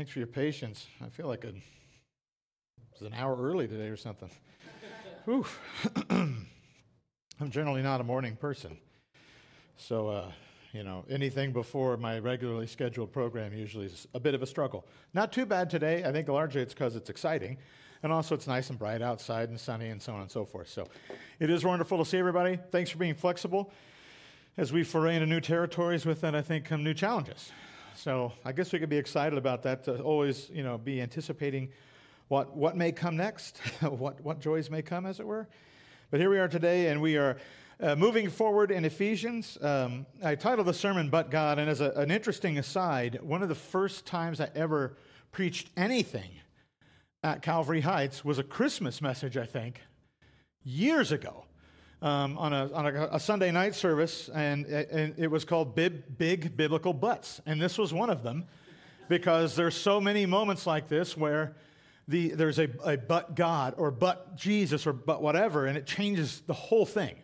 Thanks for your patience. I feel like a, it was an hour early today or something. I'm generally not a morning person. So, uh, you know, anything before my regularly scheduled program usually is a bit of a struggle. Not too bad today. I think largely it's because it's exciting. And also, it's nice and bright outside and sunny and so on and so forth. So, it is wonderful to see everybody. Thanks for being flexible. As we foray into new territories with that, I think come new challenges. So, I guess we could be excited about that to always, you know, be anticipating what, what may come next, what, what joys may come, as it were. But here we are today, and we are uh, moving forward in Ephesians. Um, I titled the sermon, But God, and as a, an interesting aside, one of the first times I ever preached anything at Calvary Heights was a Christmas message, I think, years ago. Um, on, a, on a, a, Sunday night service, and, and it was called Big, Big Biblical Butts. And this was one of them because there's so many moments like this where the, there's a, a but God or but Jesus or but whatever, and it changes the whole thing.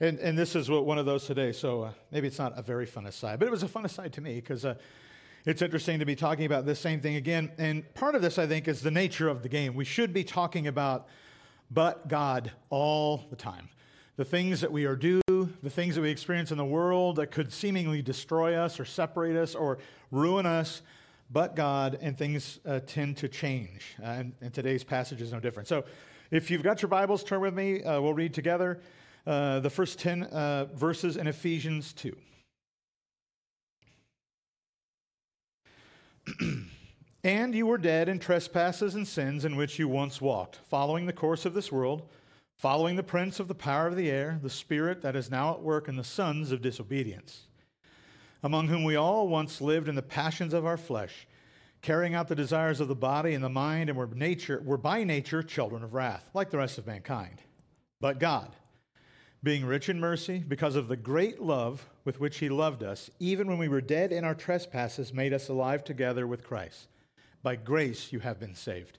And, and this is what, one of those today. So uh, maybe it's not a very fun aside, but it was a fun aside to me because uh, it's interesting to be talking about this same thing again. And part of this, I think, is the nature of the game. We should be talking about but God all the time. The things that we are due, the things that we experience in the world that could seemingly destroy us or separate us or ruin us, but God, and things uh, tend to change. Uh, and, and, today's passage is no different. So if you've got your Bibles, turn with me. Uh, we'll read together uh, the first 10 uh, verses in Ephesians 2. and you were dead in trespasses and sins in which you once walked, following the course of this world, following the prince of the power of the air, the spirit that is now at work in the sons of disobedience, among whom we all once lived in the passions of our flesh, carrying out the desires of the body and the mind, and were, nature, were by nature children of wrath, like the rest of mankind. But God, being rich in mercy, because of the great love with which He loved us, even when we were dead in our trespasses, made us alive together with Christ. By grace you have been saved,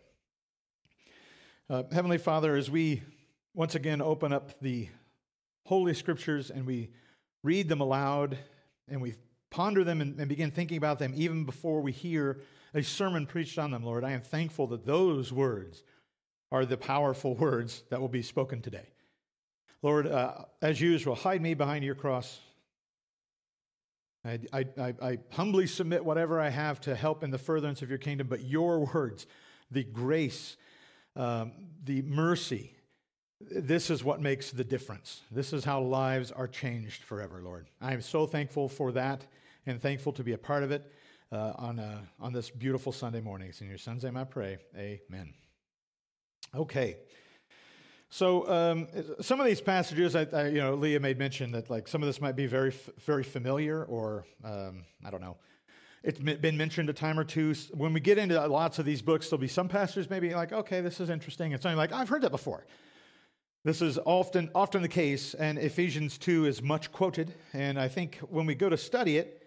Uh, Heavenly Father, as we once again open up the Holy Scriptures and we read them aloud and we ponder them and, and begin thinking about them even before we hear a sermon preached on them, Lord. I am thankful that those words are the powerful words that will be spoken today. Lord, uh, as usual, hide me behind your cross. I, I, I, I, humbly submit whatever I have to help in the furtherance of your kingdom, but your words, the grace, um, the mercy, this is what makes the difference. This is how lives are changed forever, Lord. I am so thankful for that and thankful to be a part of it uh, on, uh, on this beautiful Sunday morning. It's in your son's name I pray. Amen. Okay. So um, some of these passages, I, I, you know, Leah made mention that like some of this might be very, very familiar, or um, I don't know. It's been mentioned a time or two. When we get into lots of these books, there'll be some pastors maybe like, okay, this is interesting. It's something like I've heard that before. This is often often the case, and Ephesians two is much quoted. And I think when we go to study it,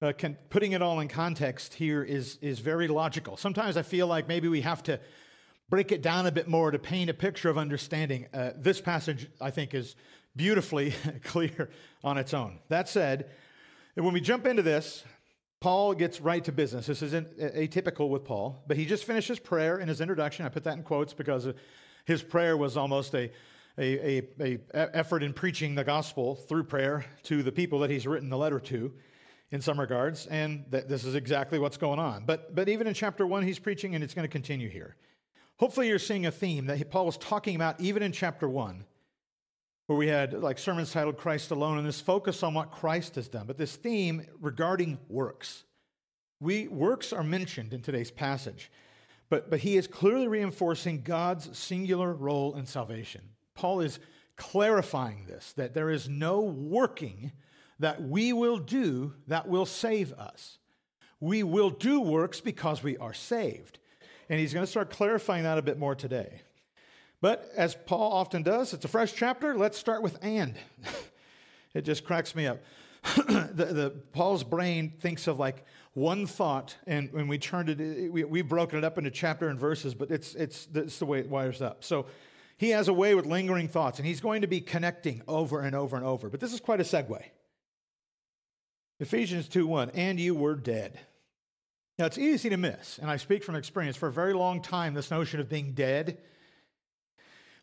uh, can, putting it all in context here is, is very logical. Sometimes I feel like maybe we have to break it down a bit more to paint a picture of understanding. Uh, this passage, I think, is beautifully clear on its own. That said, when we jump into this, Paul gets right to business. This isn't atypical with Paul, but he just finished his prayer in his introduction. I put that in quotes because uh, his prayer was almost a, a, a, a effort in preaching the gospel through prayer to the people that he's written the letter to in some regards, and that this is exactly what's going on. But, but even in chapter one, he's preaching, and it's going to continue here. Hopefully, you're seeing a theme that Paul was talking about even in chapter one, where we had like sermons titled Christ Alone, and this focus on what Christ has done. But this theme regarding works. We, works are mentioned in today's passage, but, but he is clearly reinforcing God's singular role in salvation. Paul is clarifying this, that there is no working that we will do that will save us. We will do works because we are saved. And he's going to start clarifying that a bit more today. But as Paul often does, it's a fresh chapter. Let's start with and. it just cracks me up. the, the, Paul's brain thinks of like one thought, and when we turned it, we, we've broken it up into chapter and verses, but it's, it's, it's the way it wires up. So he has a way with lingering thoughts, and he's going to be connecting over and over and over. But this is quite a segue. Ephesians 2 1, and you were dead. Now, it's easy to miss, and I speak from experience. For a very long time, this notion of being dead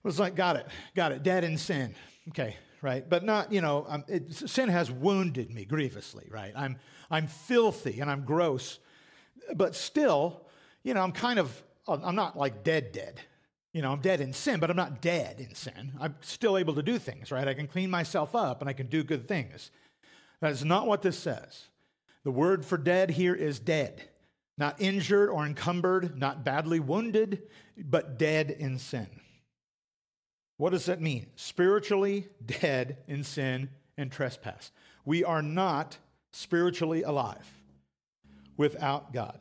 was like, got it, got it, dead in sin. Okay, right? But not, you know, um, it, sin has wounded me grievously, right? I'm, I'm filthy and I'm gross. But still, you know, I'm kind of, I'm not like dead, dead. You know, I'm dead in sin, but I'm not dead in sin. I'm still able to do things, right? I can clean myself up and I can do good things. That is not what this says. The word for dead here is dead, not injured or encumbered, not badly wounded, but dead in sin. What does that mean? Spiritually dead in sin and trespass. We are not spiritually alive without God.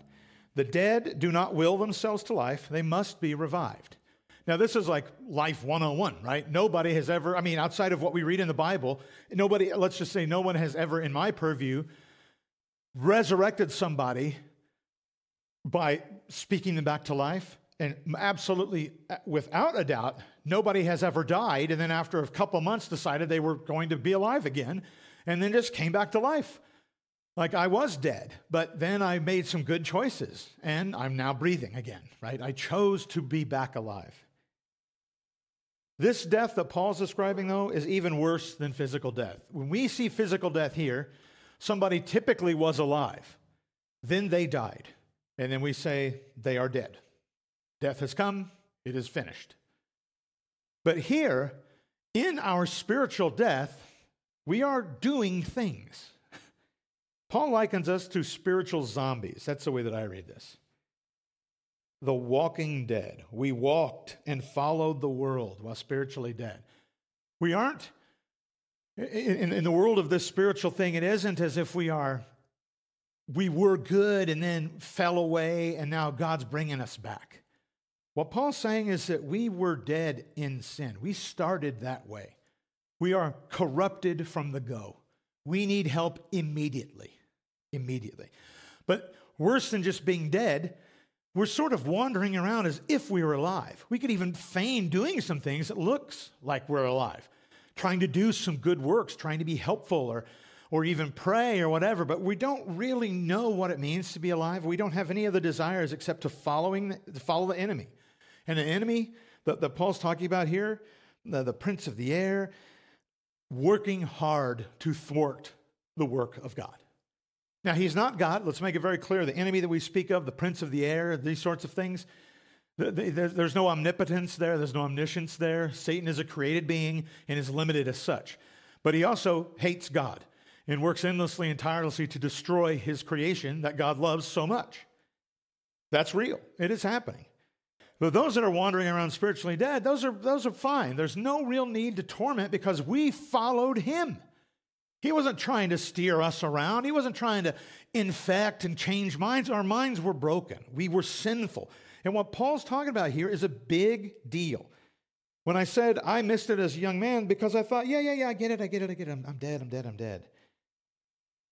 The dead do not will themselves to life, they must be revived. Now, this is like life 101, right? Nobody has ever, I mean, outside of what we read in the Bible, nobody, let's just say, no one has ever, in my purview, resurrected somebody by speaking them back to life. And absolutely, uh, without a doubt, nobody has ever died and then after a couple months decided they were going to be alive again and then just came back to life. Like I was dead, but then I made some good choices and I'm now breathing again, right? I chose to be back alive. This death that Paul's describing, though, is even worse than physical death. When we see physical death here, somebody typically was alive, then they died, and then we say they are dead. Death has come, it is finished. But here, in our spiritual death, we are doing things. Paul likens us to spiritual zombies. That's the way that I read this. The walking dead. We walked and followed the world while spiritually dead. We aren't, in, in the world of this spiritual thing, it isn't as if we are, we were good and then fell away and now God's bringing us back. What Paul's saying is that we were dead in sin. We started that way. We are corrupted from the go. We need help immediately. Immediately. But worse than just being dead, we're sort of wandering around as if we were alive. We could even feign doing some things that looks like we're alive, trying to do some good works, trying to be helpful or or even pray or whatever, but we don't really know what it means to be alive. We don't have any other desires except to following to follow the enemy. And the enemy that, that Paul's talking about here, the, the prince of the air, working hard to thwart the work of God. Now, he's not God. Let's make it very clear. The enemy that we speak of, the prince of the air, these sorts of things, there's no omnipotence there, there's no omniscience there. Satan is a created being and is limited as such. But he also hates God and works endlessly and tirelessly to destroy his creation that God loves so much. That's real, it is happening. But those that are wandering around spiritually dead, those are, those are fine. There's no real need to torment because we followed him. He wasn't trying to steer us around, he wasn't trying to infect and change minds. Our minds were broken, we were sinful. And what Paul's talking about here is a big deal. When I said I missed it as a young man because I thought, yeah, yeah, yeah, I get it, I get it, I get it, I'm, I'm dead, I'm dead, I'm dead.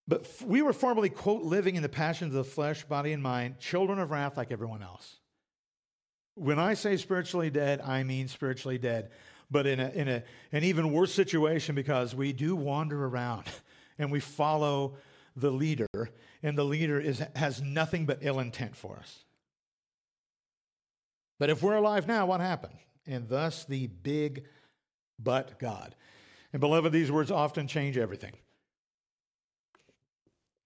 But we were formerly, quote, living in the passions of the flesh, body, and mind, children of wrath like everyone else. When I say spiritually dead, I mean spiritually dead, but in, a, in a, an even worse situation because we do wander around and we follow the leader, and the leader is, has nothing but ill intent for us. But if we're alive now, what happened? And thus the big but God. And beloved, these words often change everything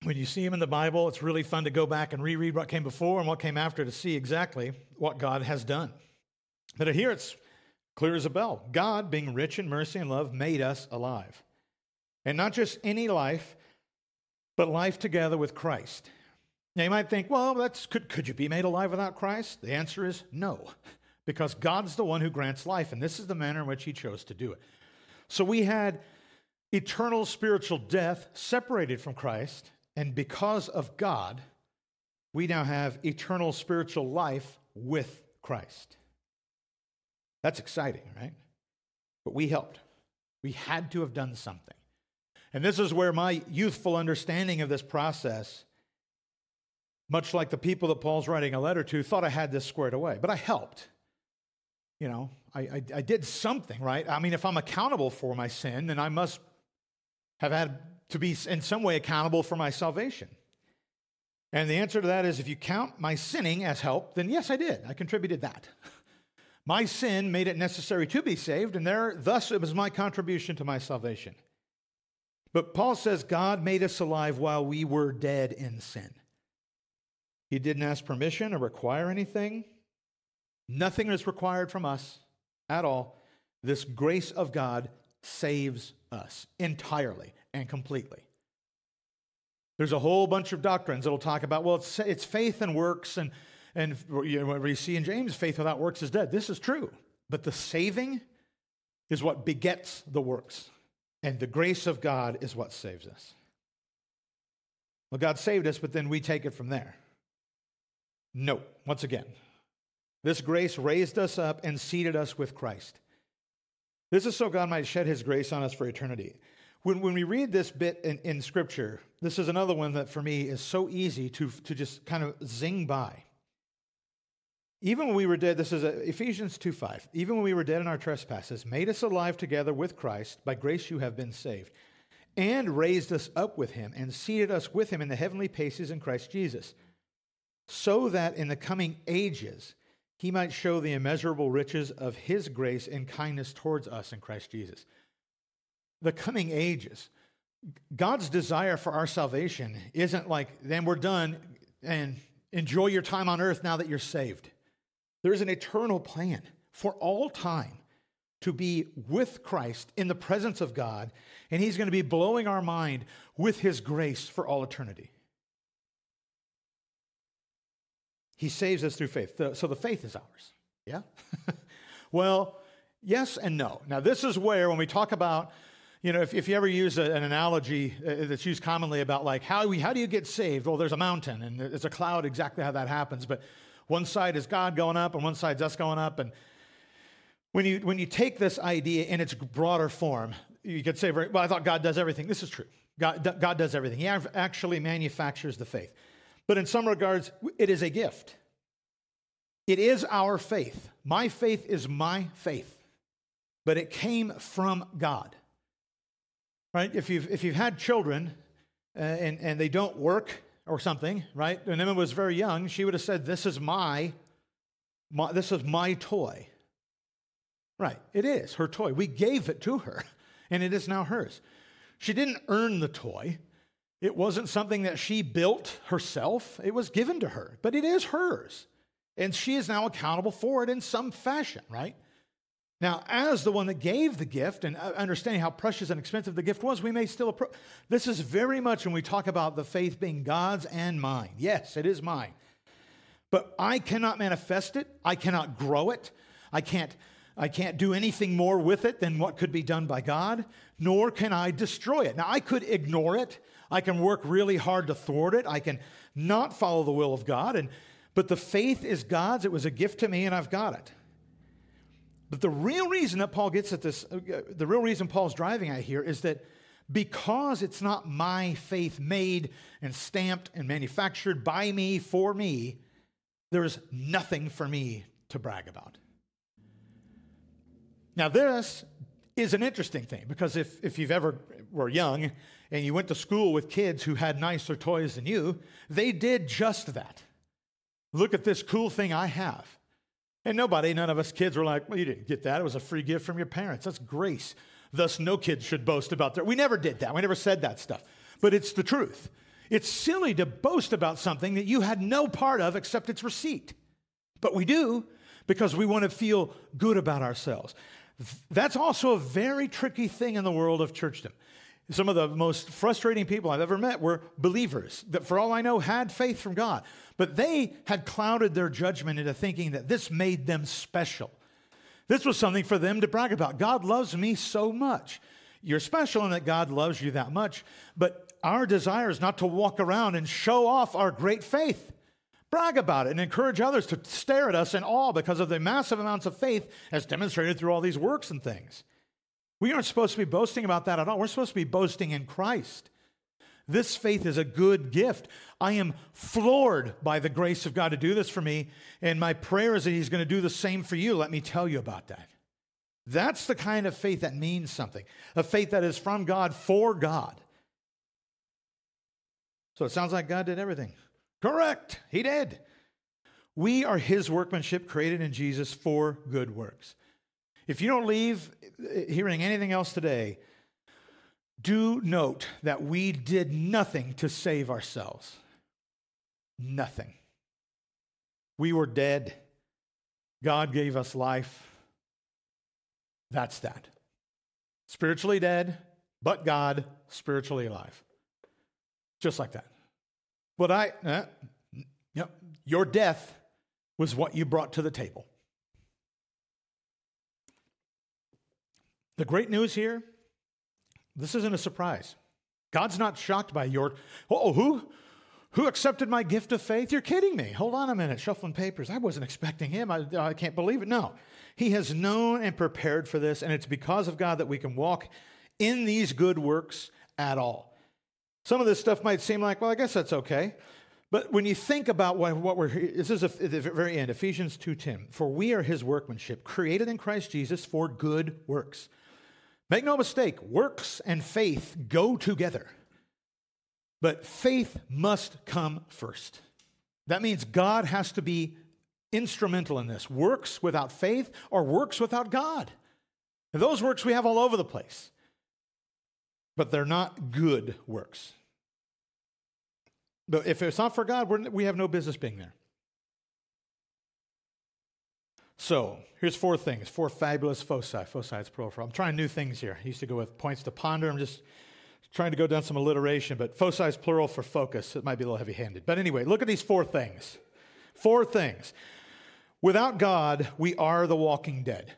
when you see him in the Bible, it's really fun to go back and reread what came before and what came after to see exactly what God has done. But here it's clear as a bell. God, being rich in mercy and love, made us alive. And not just any life, but life together with Christ. Now you might think, well, that's could, could you be made alive without Christ? The answer is no, because God's the one who grants life, and this is the manner in which he chose to do it. So we had eternal spiritual death separated from Christ and because of God, we now have eternal spiritual life with Christ. That's exciting, right? But we helped. We had to have done something. And this is where my youthful understanding of this process, much like the people that Paul's writing a letter to, thought I had this squared away. But I helped. You know, I, I, I did something, right? I mean, if I'm accountable for my sin, then I must have had to be in some way accountable for my salvation. And the answer to that is if you count my sinning as help, then yes, I did. I contributed that. My sin made it necessary to be saved, and there, thus it was my contribution to my salvation. But Paul says God made us alive while we were dead in sin. He didn't ask permission or require anything. Nothing is required from us at all. This grace of God saves us entirely and completely. There's a whole bunch of doctrines that'll talk about, well, it's, it's faith and works, and, and you know, what we see in James, faith without works is dead. This is true. But the saving is what begets the works, and the grace of God is what saves us. Well, God saved us, but then we take it from there. No, once again, this grace raised us up and seated us with Christ. This is so God might shed his grace on us for eternity. When, when we read this bit in, in Scripture, this is another one that for me is so easy to, to just kind of zing by. Even when we were dead, this is Ephesians 2 5. Even when we were dead in our trespasses, made us alive together with Christ. By grace you have been saved. And raised us up with him and seated us with him in the heavenly places in Christ Jesus. So that in the coming ages he might show the immeasurable riches of his grace and kindness towards us in Christ Jesus the coming ages. God's desire for our salvation isn't like, then we're done and enjoy your time on earth now that you're saved. There's an eternal plan for all time to be with Christ in the presence of God, and He's going to be blowing our mind with His grace for all eternity. He saves us through faith. So the faith is ours. Yeah? well, yes and no. Now, this is where, when we talk about you know, if, if you ever use a, an analogy uh, that's used commonly about like how, we, how do you get saved? Well, there's a mountain and there's a cloud, exactly how that happens. But one side is God going up and one side's us going up. And when you, when you take this idea in its broader form, you could say, well, I thought God does everything. This is true. God, God does everything. He actually manufactures the faith. But in some regards, it is a gift. It is our faith. My faith is my faith, but it came from God right? If you've, if you've had children uh, and, and they don't work or something, right? When Emma was very young, she would have said, This is my, my this is my toy. Right, it is her toy. We gave it to her, and it is now hers. She didn't earn the toy. It wasn't something that she built herself. It was given to her, but it is hers. And she is now accountable for it in some fashion, right? Now, as the one that gave the gift and uh, understanding how precious and expensive the gift was, we may still approach. This is very much when we talk about the faith being God's and mine. Yes, it is mine. But I cannot manifest it. I cannot grow it. I can't, I can't do anything more with it than what could be done by God, nor can I destroy it. Now, I could ignore it. I can work really hard to thwart it. I can not follow the will of God. And, but the faith is God's. It was a gift to me, and I've got it. But the real reason that Paul gets at this, uh, the real reason Paul's driving at here is that because it's not my faith made and stamped and manufactured by me for me, there's nothing for me to brag about. Now, this is an interesting thing because if, if you've ever were young and you went to school with kids who had nicer toys than you, they did just that. Look at this cool thing I have. And nobody, none of us kids were like, well, you didn't get that. It was a free gift from your parents. That's grace. Thus, no kids should boast about that. We never did that. We never said that stuff. But it's the truth. It's silly to boast about something that you had no part of except its receipt. But we do because we want to feel good about ourselves. That's also a very tricky thing in the world of churchdom. Some of the most frustrating people I've ever met were believers that, for all I know, had faith from God, but they had clouded their judgment into thinking that this made them special. This was something for them to brag about. God loves me so much. You're special in that God loves you that much, but our desire is not to walk around and show off our great faith. brag about it and encourage others to stare at us in awe because of the massive amounts of faith as demonstrated through all these works and things. We aren't supposed to be boasting about that at all. We're supposed to be boasting in Christ. This faith is a good gift. I am floored by the grace of God to do this for me, and my prayer is that He's going to do the same for you. Let me tell you about that. That's the kind of faith that means something, a faith that is from God for God. So it sounds like God did everything. Correct, He did. We are His workmanship created in Jesus for good works. If you don't leave hearing anything else today, do note that we did nothing to save ourselves. Nothing. We were dead. God gave us life. That's that. Spiritually dead, but God spiritually alive. Just like that. But I, uh, know, your death was what you brought to the table. The great news here this isn't a surprise. God's not shocked by your, oh, who? Who accepted my gift of faith? You're kidding me. Hold on a minute, shuffling papers. I wasn't expecting him. I, uh, I can't believe it. No. He has known and prepared for this, and it's because of God that we can walk in these good works at all. Some of this stuff might seem like, well, I guess that's okay. But when you think about what, what we're, this is at the very end, Ephesians 2.10, for we are his workmanship, created in Christ Jesus for good works Make no mistake, works and faith go together. But faith must come first. That means God has to be instrumental in this. Works without faith or works without God. And those works we have all over the place. But they're not good works. But if it's not for God, we have no business being there. So here's four things, four fabulous foci. Foci is plural. I'm trying new things here. I used to go with points to ponder. I'm just trying to go down some alliteration, but foci is plural for focus. It might be a little heavy handed. But anyway, look at these four things. Four things. Without God, we are the walking dead.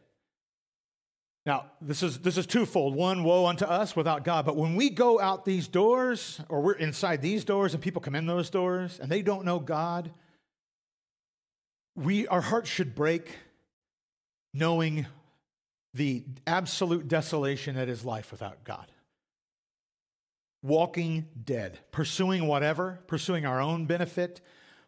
Now, this is, this is twofold. One, woe unto us without God. But when we go out these doors, or we're inside these doors and people come in those doors and they don't know God, we, our hearts should break knowing the absolute desolation that is life without God. Walking dead, pursuing whatever, pursuing our own benefit,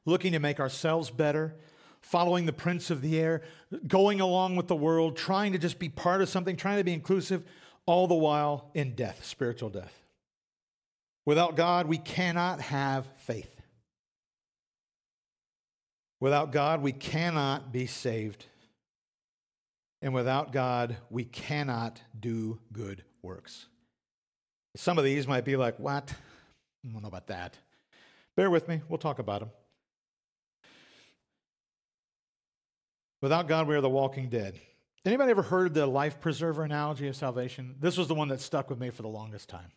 looking to make ourselves better, following the prince of the air, going along with the world, trying to just be part of something, trying to be inclusive, all the while in death, spiritual death. Without God, we cannot have faith. Without God, we cannot be saved. And without God, we cannot do good works. Some of these might be like, what? I don't know about that. Bear with me, we'll talk about them. Without God, we are the walking dead. Anybody ever heard the life preserver analogy of salvation? This was the one that stuck with me for the longest time.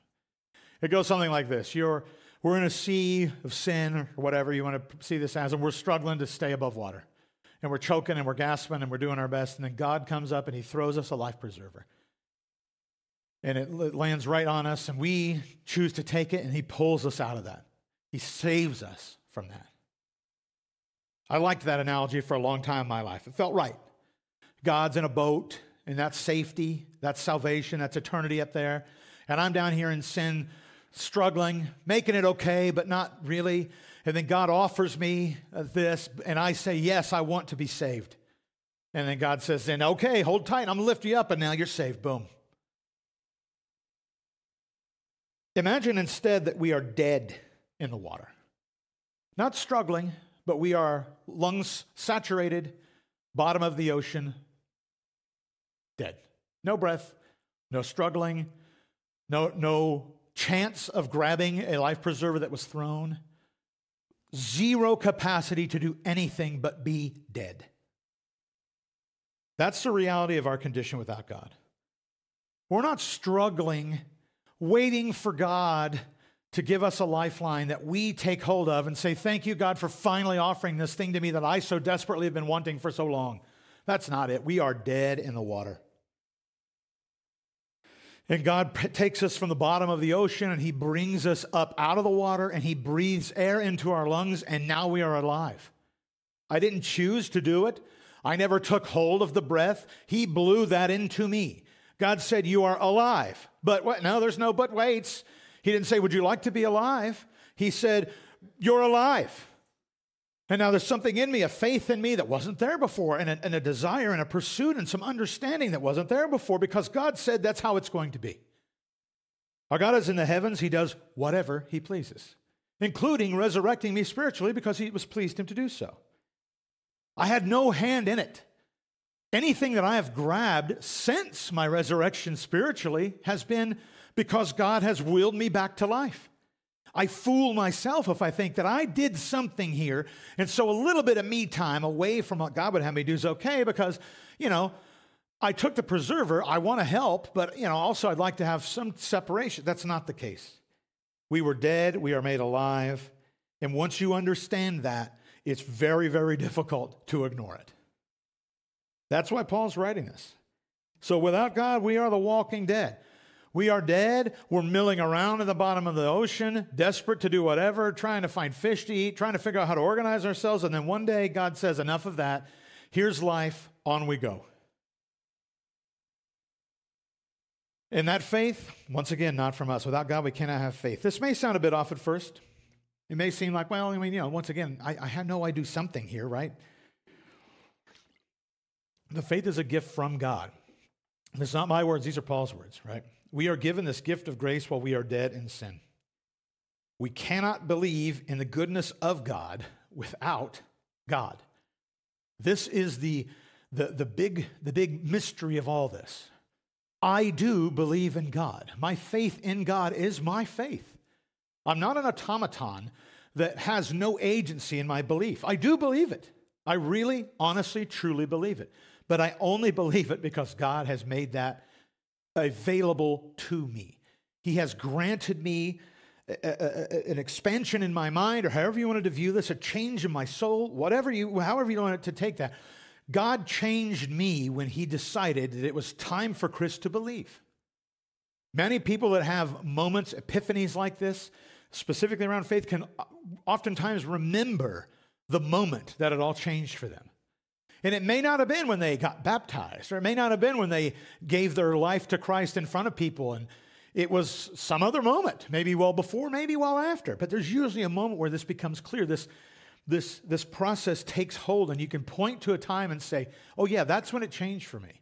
It goes something like this You're, We're in a sea of sin or whatever you want to see this as, and we're struggling to stay above water and we're choking and we're gasping and we're doing our best. And then God comes up and he throws us a life preserver. And it lands right on us, and we choose to take it, and he pulls us out of that. He saves us from that. I liked that analogy for a long time in my life. It felt right. God's in a boat, and that's safety, that's salvation, that's eternity up there. And I'm down here in sin, struggling, making it okay, but not really. And then God offers me this, and I say, Yes, I want to be saved. And then God says, Then, okay, hold tight. I'm going to lift you up, and now you're saved. Boom. Imagine instead that we are dead in the water. Not struggling, but we are lungs saturated, bottom of the ocean, dead. No breath, no struggling, no, no chance of grabbing a life preserver that was thrown zero capacity to do anything but be dead. That's the reality of our condition without God. We're not struggling, waiting for God to give us a lifeline that we take hold of and say, Thank you, God, for finally offering this thing to me that I so desperately have been wanting for so long. That's not it. We are dead in the water. And God takes us from the bottom of the ocean and He brings us up out of the water and He breathes air into our lungs, and now we are alive. I didn't choose to do it. I never took hold of the breath. He blew that into me. God said, You are alive. But what? No, there's no but waits. He didn't say, Would you like to be alive? He said, You're alive. And now there's something in me, a faith in me that wasn't there before, and a, and a desire and a pursuit and some understanding that wasn't there before because God said that's how it's going to be. Our God is in the heavens, He does whatever He pleases, including resurrecting me spiritually because He was pleased Him to do so. I had no hand in it. Anything that I have grabbed since my resurrection spiritually has been because God has willed me back to life. I fool myself if I think that I did something here. And so a little bit of me time away from what God would have me do is okay because, you know, I took the preserver. I want to help, but, you know, also I'd like to have some separation. That's not the case. We were dead, we are made alive. And once you understand that, it's very, very difficult to ignore it. That's why Paul's writing this. So without God, we are the walking dead. We are dead. We're milling around in the bottom of the ocean, desperate to do whatever, trying to find fish to eat, trying to figure out how to organize ourselves. And then one day, God says, Enough of that. Here's life. On we go. And that faith, once again, not from us. Without God, we cannot have faith. This may sound a bit off at first. It may seem like, well, I mean, you know, once again, I, I know I do something here, right? The faith is a gift from God. It's not my words, these are Paul's words, right? We are given this gift of grace while we are dead in sin. We cannot believe in the goodness of God without God. This is the, the, the, big, the big mystery of all this. I do believe in God. My faith in God is my faith. I'm not an automaton that has no agency in my belief. I do believe it. I really, honestly, truly believe it. But I only believe it because God has made that available to me. He has granted me a, a, an expansion in my mind, or however you wanted to view this, a change in my soul, whatever you, however you wanted to take that. God changed me when He decided that it was time for Chris to believe. Many people that have moments, epiphanies like this, specifically around faith, can oftentimes remember the moment that it all changed for them. And it may not have been when they got baptized, or it may not have been when they gave their life to Christ in front of people. And it was some other moment, maybe well before, maybe well after. But there's usually a moment where this becomes clear. This, this, this process takes hold, and you can point to a time and say, oh, yeah, that's when it changed for me.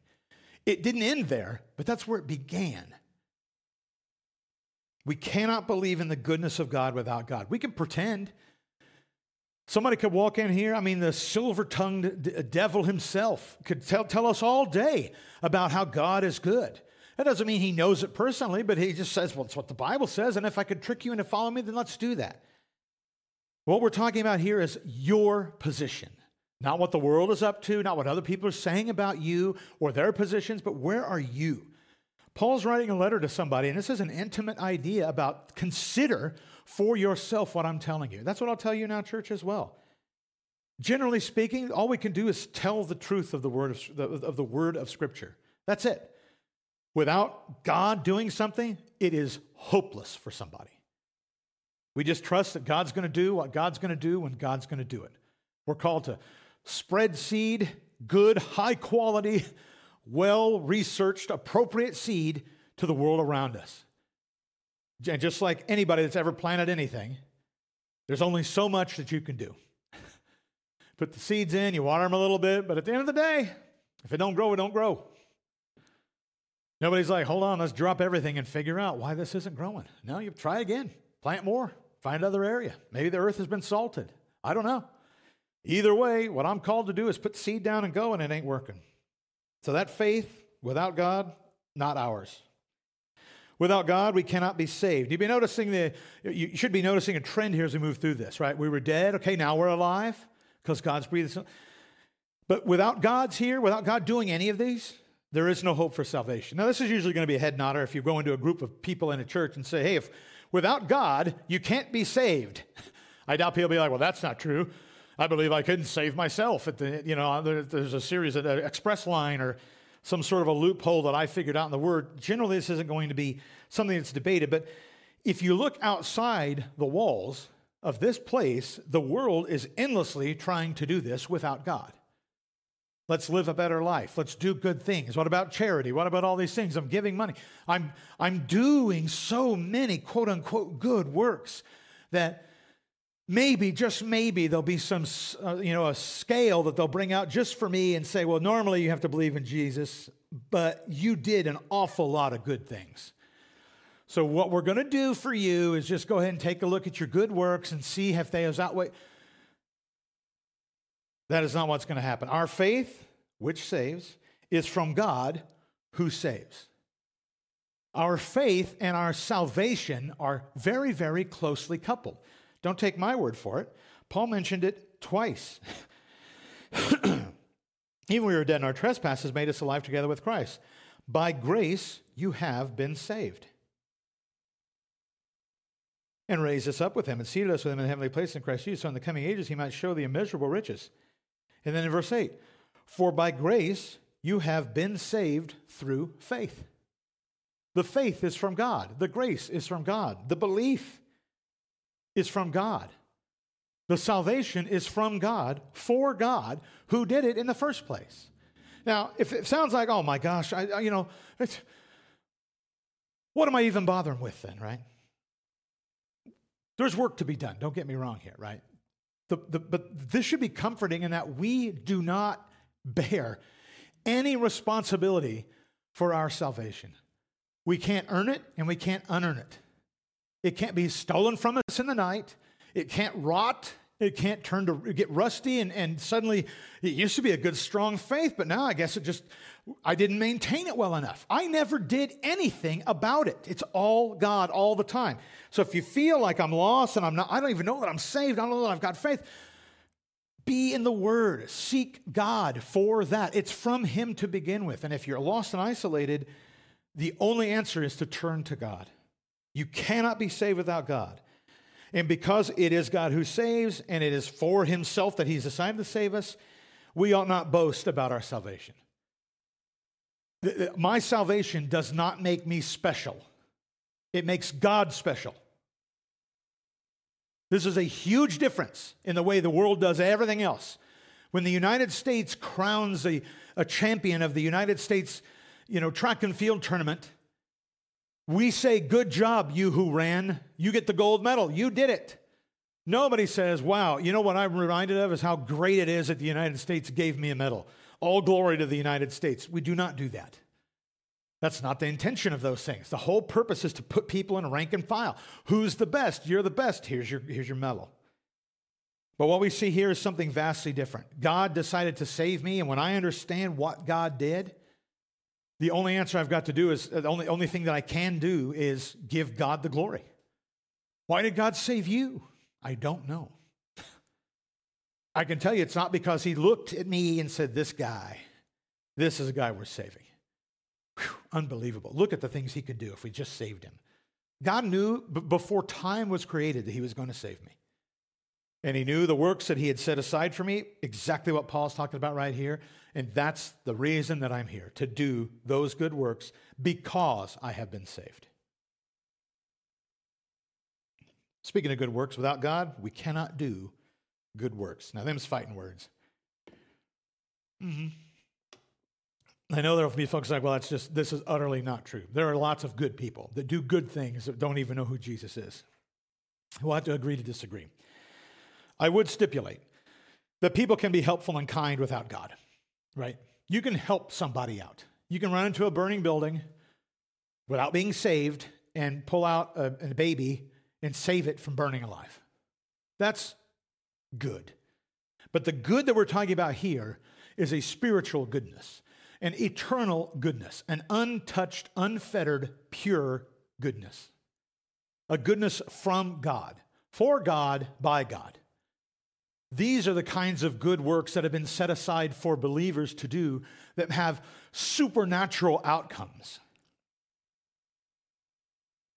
It didn't end there, but that's where it began. We cannot believe in the goodness of God without God. We can pretend. Somebody could walk in here, I mean, the silver tongued d- uh, devil himself could tell, tell us all day about how God is good. That doesn't mean he knows it personally, but he just says, well, it's what the Bible says, and if I could trick you into following me, then let's do that. What we're talking about here is your position, not what the world is up to, not what other people are saying about you or their positions, but where are you? Paul's writing a letter to somebody, and this is an intimate idea about consider for yourself what I'm telling you. That's what I'll tell you now, church, as well. Generally speaking, all we can do is tell the truth of the word of, of the word of Scripture. That's it. Without God doing something, it is hopeless for somebody. We just trust that God's going to do what God's going to do when God's going to do it. We're called to spread seed, good, high quality, well researched, appropriate seed to the world around us. And just like anybody that's ever planted anything, there's only so much that you can do. Put the seeds in, you water them a little bit, but at the end of the day, if it don't grow, it don't grow. Nobody's like, hold on, let's drop everything and figure out why this isn't growing. No, you try again, plant more, find another area. Maybe the earth has been salted. I don't know. Either way, what I'm called to do is put seed down and go, and it ain't working. So that faith without God, not ours. Without God, we cannot be saved. You'd be noticing the, you should be noticing a trend here as we move through this, right? We were dead. Okay, now we're alive because God's breathing. But without God's here, without God doing any of these, there is no hope for salvation. Now, this is usually going to be a head nodder if you go into a group of people in a church and say, hey, if without God, you can't be saved. I doubt people will be like, well, that's not true. I believe I couldn't save myself. At the, you know, there's a series of uh, express line or some sort of a loophole that I figured out in the Word. Generally, this isn't going to be something that's debated, but if you look outside the walls of this place, the world is endlessly trying to do this without God. Let's live a better life. Let's do good things. What about charity? What about all these things? I'm giving money. I'm, I'm doing so many quote unquote good works that maybe, just maybe, there'll be some, uh, you know, a scale that they'll bring out just for me and say, well, normally you have to believe in Jesus, but you did an awful lot of good things. So, what we're going to do for you is just go ahead and take a look at your good works and see if they outweigh. That is not what's going to happen. Our faith, which saves, is from God who saves. Our faith and our salvation are very, very closely coupled. Don't take my word for it. Paul mentioned it twice. Even we were dead in our trespasses, made us alive together with Christ. By grace, you have been saved and raised us up with him and seated us with him in the heavenly place in Christ Jesus, so in the coming ages he might show the immeasurable riches. And then in verse 8, for by grace you have been saved through faith. The faith is from God, the grace is from God, the belief is from God. The salvation is from God, for God, who did it in the first place. Now, if it sounds like, oh my gosh, I, you know, what am I even bothering with then, right? There's work to be done. Don't get me wrong here, right? The, the, but this should be comforting in that we do not bear any responsibility for our salvation. We can't earn it and we can't unearn it. It can't be stolen from us in the night. It can't rot. It can't turn to get rusty and, and suddenly it used to be a good strong faith but now i guess it just i didn't maintain it well enough. I never did anything about it. It's all god all the time. So if you feel like i'm lost and i'm not i don't even know that i'm saved. I don't know that i've got faith. Be in the word. Seek god for that. It's from him to begin with. And if you're lost and isolated the only answer is to turn to god you cannot be saved without god and because it is God who saves and it is for himself that he's assigned to save us, we ought not boast about our salvation. My salvation does not make me special, it makes God special. This is a huge difference in the way the world does everything else. When the United States crowns a, a champion of the United States you know, track and field tournament, we say, Good job, you who ran. You get the gold medal. You did it. Nobody says, Wow, you know what I'm reminded of is how great it is that the United States gave me a medal. All glory to the United States. We do not do that. That's not the intention of those things. The whole purpose is to put people in rank and file. Who's the best? You're the best. Here's your, here's your medal. But what we see here is something vastly different. God decided to save me, and when I understand what God did, the only answer I've got to do is uh, the only, only thing that I can do is give God the glory. Why did God save you? I don't know. I can tell you it's not because he looked at me and said, This guy, this is a guy we're saving. Whew, unbelievable. Look at the things he could do if we just saved him. God knew b- before time was created that he was going to save me. And he knew the works that he had set aside for me, exactly what Paul's talking about right here. And that's the reason that I'm here, to do those good works because I have been saved. Speaking of good works, without God, we cannot do good works. Now, them's fighting words. Mm-hmm. I know there will be folks like, well, that's just, this is utterly not true. There are lots of good people that do good things that don't even know who Jesus is. We'll have to agree to disagree. I would stipulate that people can be helpful and kind without God, right? You can help somebody out. You can run into a burning building without being saved and pull out a, a baby and save it from burning alive. That's good. But the good that we're talking about here is a spiritual goodness, an eternal goodness, an untouched, unfettered, pure goodness. A goodness from God, for God, by God. These are the kinds of good works that have been set aside for believers to do that have supernatural outcomes.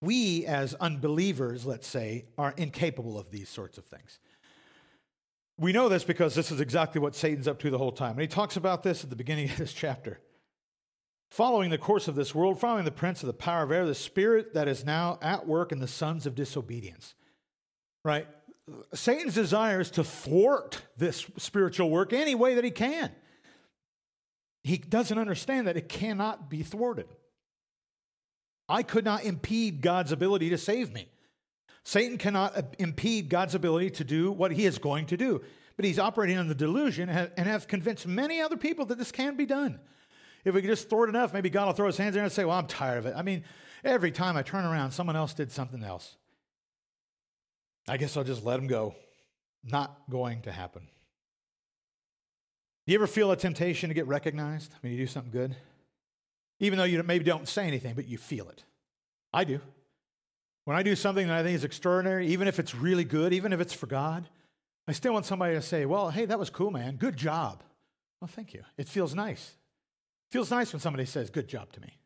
We, as unbelievers, let's say, are incapable of these sorts of things. We know this because this is exactly what Satan's up to the whole time. And he talks about this at the beginning of this chapter. Following the course of this world, following the prince of the power of air, the spirit that is now at work in the sons of disobedience. Right? Satan's desire is to thwart this spiritual work any way that he can. He doesn't understand that it cannot be thwarted. I could not impede God's ability to save me. Satan cannot impede God's ability to do what he is going to do. But he's operating on the delusion and have convinced many other people that this can be done. If we could just thwart enough, maybe God will throw his hands there and say, Well, I'm tired of it. I mean, every time I turn around, someone else did something else. I guess I'll just let him go. Not going to happen. Do you ever feel a temptation to get recognized when you do something good? Even though you maybe don't say anything, but you feel it. I do. When I do something that I think is extraordinary, even if it's really good, even if it's for God, I still want somebody to say, Well, hey, that was cool, man. Good job. Well, thank you. It feels nice. It feels nice when somebody says, Good job to me.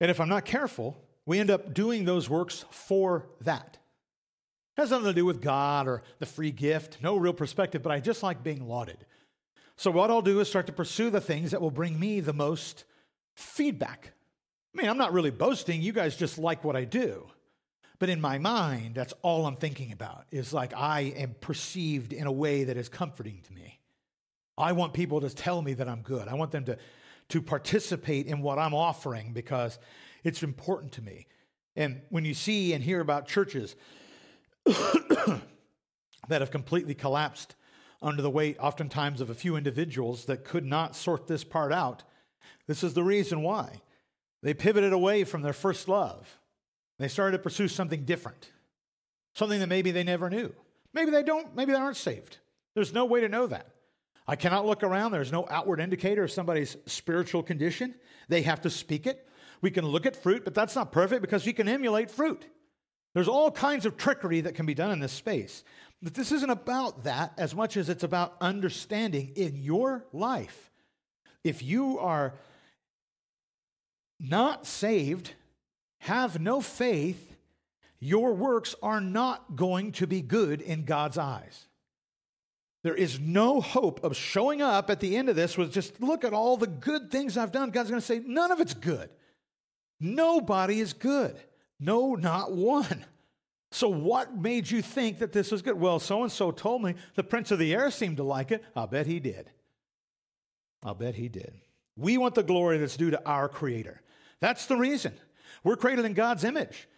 And if I'm not careful, we end up doing those works for that. It has nothing to do with God or the free gift, no real perspective, but I just like being lauded. So, what I'll do is start to pursue the things that will bring me the most feedback. I mean, I'm not really boasting. You guys just like what I do. But in my mind, that's all I'm thinking about is like I am perceived in a way that is comforting to me. I want people to tell me that I'm good. I want them to, to participate in what I'm offering because it's important to me. And when you see and hear about churches that have completely collapsed under the weight, oftentimes, of a few individuals that could not sort this part out, this is the reason why. They pivoted away from their first love. They started to pursue something different, something that maybe they never knew. Maybe they don't, maybe they aren't saved. There's no way to know that. I cannot look around. There's no outward indicator of somebody's spiritual condition. They have to speak it. We can look at fruit, but that's not perfect because we can emulate fruit. There's all kinds of trickery that can be done in this space. But this isn't about that as much as it's about understanding in your life. If you are not saved, have no faith, your works are not going to be good in God's eyes. There is no hope of showing up at the end of this with just look at all the good things I've done. God's going to say, none of it's good. Nobody is good. No, not one. So, what made you think that this was good? Well, so and so told me the prince of the air seemed to like it. I'll bet he did. I'll bet he did. We want the glory that's due to our Creator. That's the reason. We're created in God's image.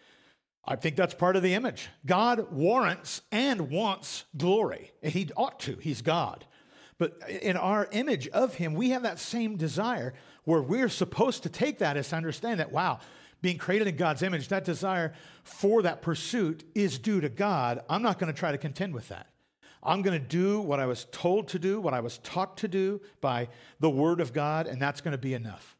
I think that's part of the image. God warrants and wants glory. He ought to, He's God. But in our image of Him, we have that same desire where we're supposed to take that as to understand that, wow, being created in God's image, that desire for that pursuit is due to God. I'm not going to try to contend with that. I'm going to do what I was told to do, what I was taught to do by the Word of God, and that's going to be enough.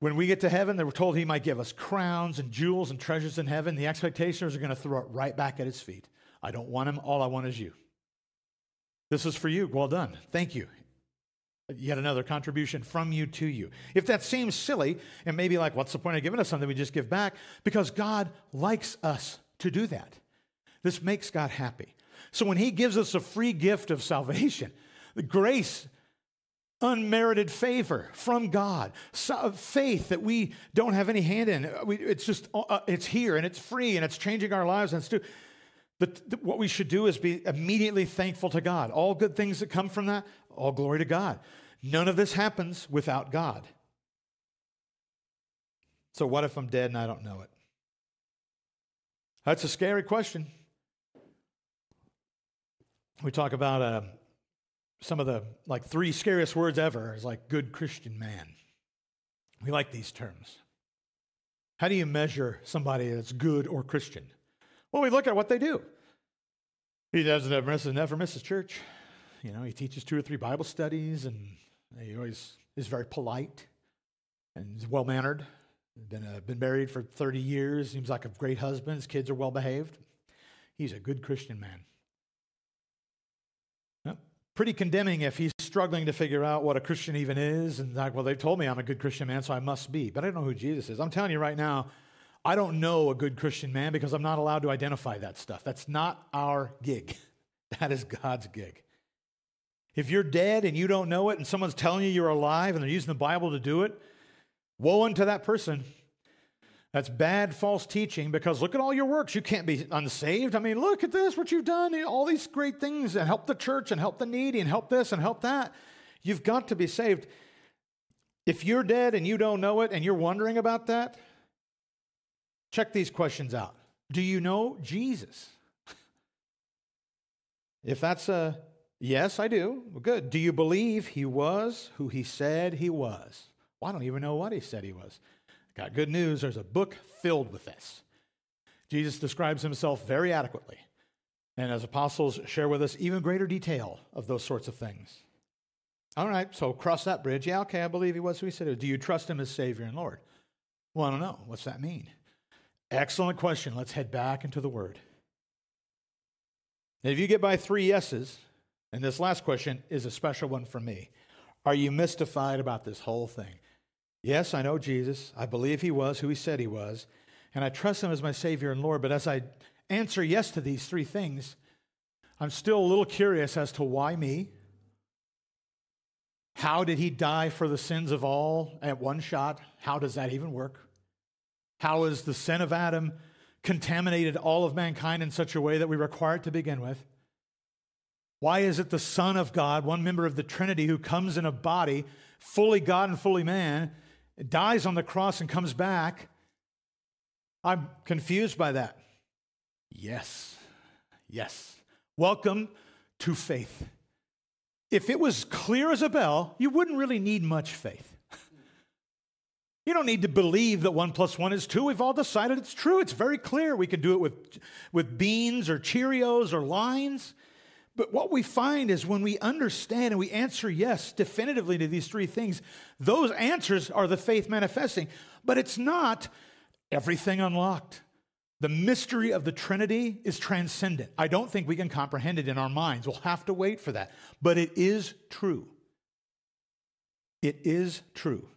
When we get to heaven, they were told he might give us crowns and jewels and treasures in heaven. The expectations are going to throw it right back at his feet. I don't want him. All I want is you. This is for you. Well done. Thank you. Yet another contribution from you to you. If that seems silly and maybe like, what's the point of giving us something we just give back? Because God likes us to do that. This makes God happy. So when He gives us a free gift of salvation, the grace unmerited favor from God, so, faith that we don't have any hand in. We, it's just, uh, uh, it's here and it's free and it's changing our lives. And it's the, the, what we should do is be immediately thankful to God. All good things that come from that, all glory to God. None of this happens without God. So, what if I'm dead and I don't know it? That's a scary question. We talk about uh, some of the like three scariest words ever is like good Christian man. We like these terms. How do you measure somebody that's good or Christian? Well, we look at what they do. He doesn't ever miss, never misses church. You know, he teaches two or three Bible studies, and he always is very polite and well mannered. Been, uh, been married for 30 years. Seems like a great husband. His kids are well behaved. He's a good Christian man pretty condemning if he's struggling to figure out what a Christian even is. And like, well, they've told me I'm a good Christian man, so I must be. But I don't know who Jesus is. I'm telling you right now, I don't know a good Christian man because I'm not allowed to identify that stuff. That's not our gig, that is God's gig. If you're dead and you don't know it, and someone's telling you you're alive and they're using the Bible to do it, woe unto that person. That's bad false teaching because look at all your works. You can't be unsaved. I mean, look at this, what you've done, all these great things and help the church and help the needy and help this and help that. You've got to be saved. If you're dead and you don't know it and you're wondering about that, check these questions out. Do you know Jesus? if that's a yes, I do. Well, good. Do you believe he was who he said he was? Well, I don't even know what he said he was. Got good news. There's a book filled with this. Jesus describes himself very adequately. And as apostles share with us even greater detail of those sorts of things. All right, so cross that bridge. Yeah, okay, I believe he was who he said. Do you trust him as Savior and Lord? Well, I don't know. What's that mean? Excellent question. Let's head back into the Word. if you get by three yeses, and this last question is a special one for me, are you mystified about this whole thing? Yes, I know Jesus. I believe he was who he said he was, and I trust him as my Savior and Lord. But as I answer yes to these three things, I'm still a little curious as to why me? How did he die for the sins of all at one shot? How does that even work? How has the sin of Adam contaminated all of mankind in such a way that we require it to begin with? Why is it the Son of God, one member of the Trinity, who comes in a body, fully God and fully man, dies on the cross and comes back? I'm confused by that. Yes, yes. Welcome to faith. If it was clear as a bell, you wouldn't really need much faith. You don't need to believe that one plus one is two. We've all decided it's true. It's very clear. We can do it with, with beans or Cheerios or lines. But what we find is when we understand and we answer yes definitively to these three things, those answers are the faith manifesting. But it's not everything unlocked. The mystery of the Trinity is transcendent. I don't think we can comprehend it in our minds. We'll have to wait for that. But it is true. It is true.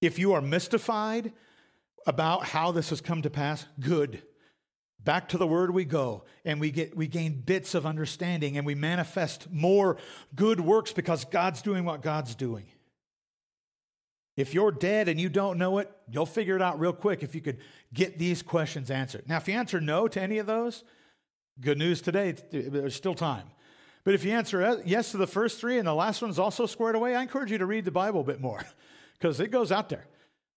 If you are mystified about how this has come to pass, good. Back to the word we go, and we get we gain bits of understanding and we manifest more good works because God's doing what God's doing. If you're dead and you don't know it, you'll figure it out real quick if you could get these questions answered. Now, if you answer no to any of those, good news today, there's still time. But if you answer yes to the first three and the last one's also squared away, I encourage you to read the Bible a bit more. because it goes out there.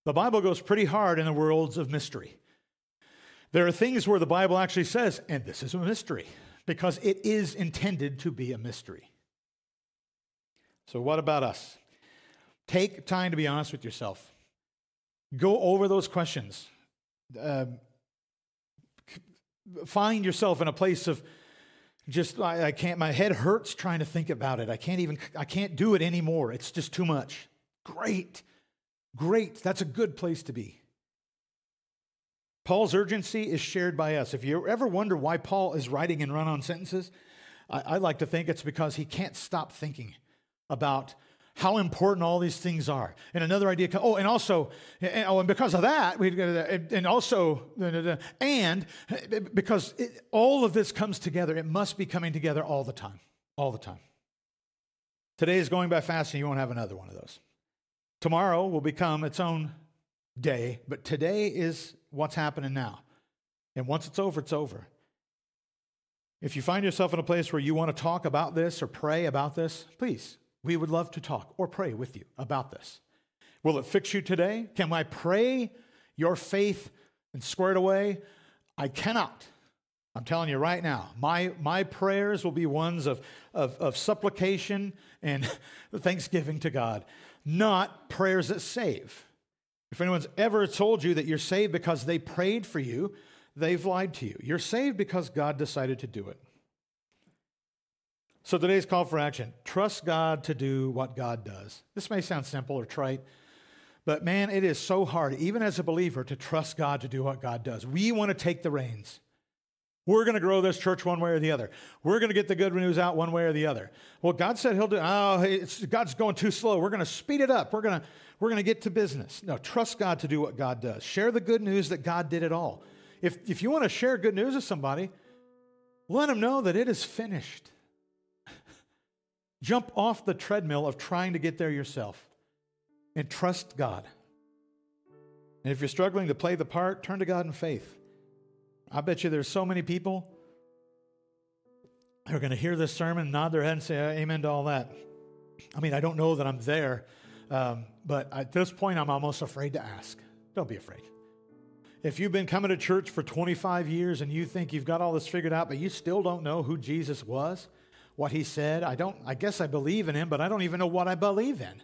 The Bible goes pretty hard in the worlds of mystery. There are things where the Bible actually says, and this is a mystery, because it is intended to be a mystery. So, what about us? Take time to be honest with yourself. Go over those questions. Uh, find yourself in a place of just I, I, can't my head hurts trying to think about it i can't even i can't do it anymore it's just too much great Great, that's a good place to be. Paul's urgency is shared by us. If you ever wonder why Paul is writing in run on sentences, I, I like to think it's because he can't stop thinking about how important all these things are. And another idea, oh, and also, and, oh, and because of that, we've got, and also, and eh, because it, all of this comes together, it must be coming together all the time, all the time. Today is going by fast, and you won't have another one of those. Tomorrow will become its own day, but today is what's happening now. And once it's over, it's over. If you find yourself in a place where you want to talk about this or pray about this, please, we would love to talk or pray with you about this. Will it fix you today? Can I pray your faith and square it away? I cannot. I'm telling you right now, my, my prayers will be ones of, of, of supplication and thanksgiving to God not prayers that save. If anyone's ever told you that you're saved because they prayed for you, they've lied to you. You're saved because God decided to do it. So today's call for action trust God to do what God does. This may sound simple or trite, but man, it is so hard, even as a believer, to trust God to do what God does. We want to take the reins. We're going to grow this church one way or the other. We're going to get the good news out one way or the other. Well, God said He'll do. Oh, God's going too slow. We're going to speed it up. We're going to we're going to get to business. No, trust God to do what God does. Share the good news that God did it all. If if you want to share good news with somebody, let them know that it is finished. Jump off the treadmill of trying to get there yourself, and trust God. And if you're struggling to play the part, turn to God in faith. I bet you there's so many people who are going to hear this sermon, nod their head, and say amen to all that. I mean, I don't know that I'm there, um, but at this point, I'm almost afraid to ask. Don't be afraid. If you've been coming to church for 25 years and you think you've got all this figured out, but you still don't know who Jesus was, what he said, I don't I guess I believe in him, but I don't even know what I believe in.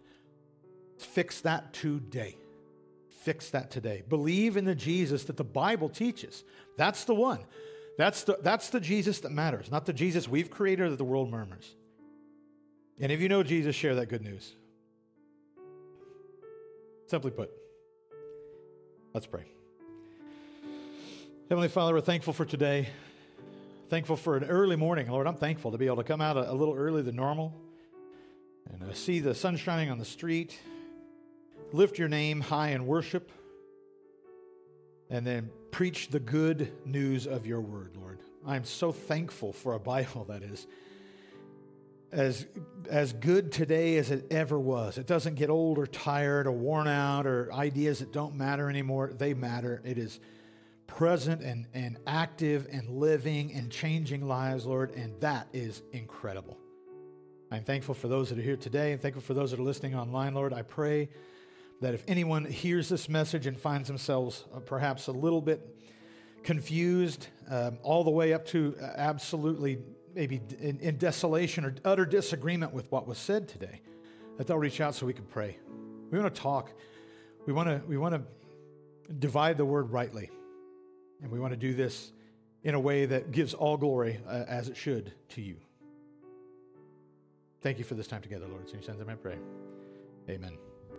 Fix that today. Fix that today. Believe in the Jesus that the Bible teaches. That's the one. That's the, that's the Jesus that matters, not the Jesus we've created that the world murmurs. And if you know Jesus, share that good news. Simply put, let's pray. Heavenly Father, we're thankful for today. Thankful for an early morning, Lord. I'm thankful to be able to come out a, a little earlier than normal and uh, see the sun shining on the street, lift your name high in worship, and then preach the good news of your word, Lord. I'm so thankful for a Bible that is as, as good today as it ever was. It doesn't get old or tired or worn out or ideas that don't matter anymore. They matter. It is present and, and active and living and changing lives, Lord, and that is incredible. I'm thankful for those that are here today and thankful for those that are listening online, Lord. I pray that if anyone hears this message and finds themselves uh, perhaps a little bit confused, um, all the way up to uh, absolutely maybe in, in desolation or utter disagreement with what was said today, that they'll reach out so we can pray. We want to talk. We want to, we want to divide the word rightly. And we want to do this in a way that gives all glory, uh, as it should, to you. Thank you for this time together, Lord. So, in your son's I pray. Amen.